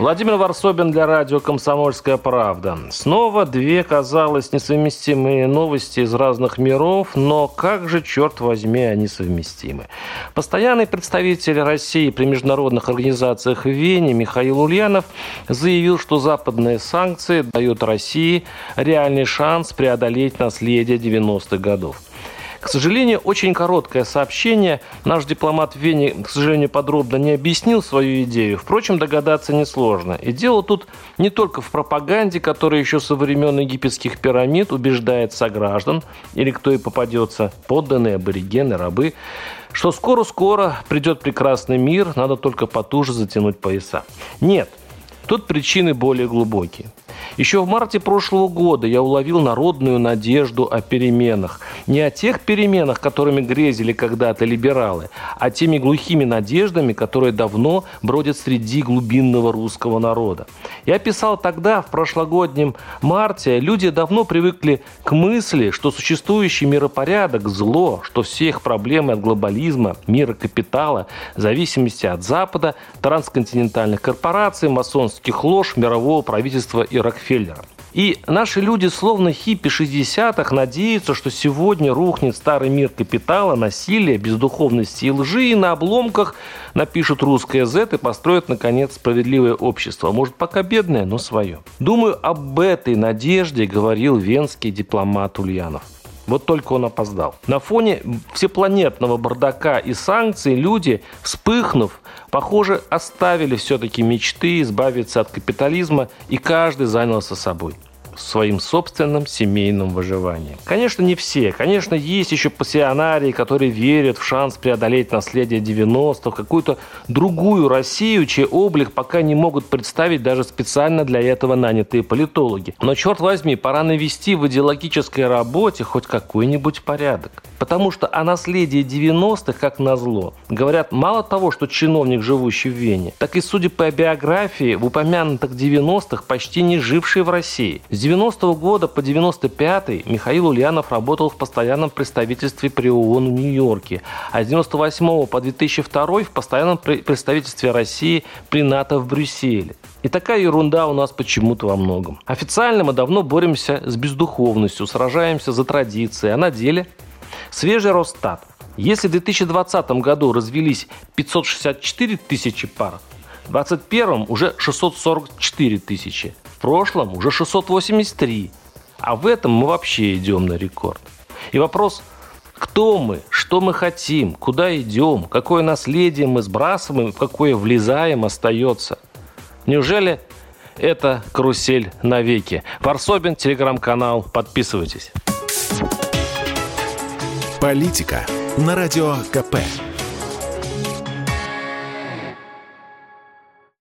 Владимир Варсобин для радио «Комсомольская правда». Снова две, казалось, несовместимые новости из разных миров, но как же, черт возьми, они совместимы. Постоянный представитель России при международных организациях в Вене Михаил Ульянов заявил, что западные санкции дают России реальный шанс преодолеть наследие 90-х годов. К сожалению, очень короткое сообщение. Наш дипломат в Вене, к сожалению, подробно не объяснил свою идею. Впрочем, догадаться несложно. И дело тут не только в пропаганде, которая еще со времен египетских пирамид убеждает сограждан, или кто и попадется, подданные, аборигены, рабы, что скоро-скоро придет прекрасный мир, надо только потуже затянуть пояса. Нет, тут причины более глубокие. Еще в марте прошлого года я уловил народную надежду о переменах. Не о тех переменах, которыми грезили когда-то либералы, а теми глухими надеждами, которые давно бродят среди глубинного русского народа. Я писал тогда, в прошлогоднем марте, люди давно привыкли к мысли, что существующий миропорядок – зло, что все их проблемы от глобализма, мира капитала, зависимости от Запада, трансконтинентальных корпораций, масонских лож, мирового правительства и Рокфеллера. И наши люди, словно хиппи 60-х, надеются, что сегодня рухнет старый мир капитала, насилия, бездуховности и лжи, и на обломках напишут русское Z и построят, наконец, справедливое общество. Может, пока бедное, но свое. Думаю, об этой надежде говорил венский дипломат Ульянов. Вот только он опоздал. На фоне всепланетного бардака и санкций люди, вспыхнув, похоже, оставили все-таки мечты избавиться от капитализма, и каждый занялся собой своим собственным семейным выживанием. Конечно, не все. Конечно, есть еще пассионарии, которые верят в шанс преодолеть наследие 90-х, какую-то другую Россию, чей облик пока не могут представить даже специально для этого нанятые политологи. Но, черт возьми, пора навести в идеологической работе хоть какой-нибудь порядок. Потому что о наследии 90-х, как назло, говорят мало того, что чиновник, живущий в Вене, так и, судя по биографии, в упомянутых 90-х почти не живший в России. С 90 года по 95 Михаил Ульянов работал в постоянном представительстве при ООН в Нью-Йорке, а с 98 по 2002 в постоянном представительстве России при НАТО в Брюсселе. И такая ерунда у нас почему-то во многом. Официально мы давно боремся с бездуховностью, сражаемся за традиции, а на деле Свежий Росстат. Если в 2020 году развелись 564 тысячи пар, в 2021 уже 644 тысячи, прошлом уже 683, а в этом мы вообще идем на рекорд. И вопрос, кто мы, что мы хотим, куда идем, какое наследие мы сбрасываем, в какое влезаем, остается. Неужели это карусель навеки? Варсобин, телеграм-канал, подписывайтесь. Политика на радио КП.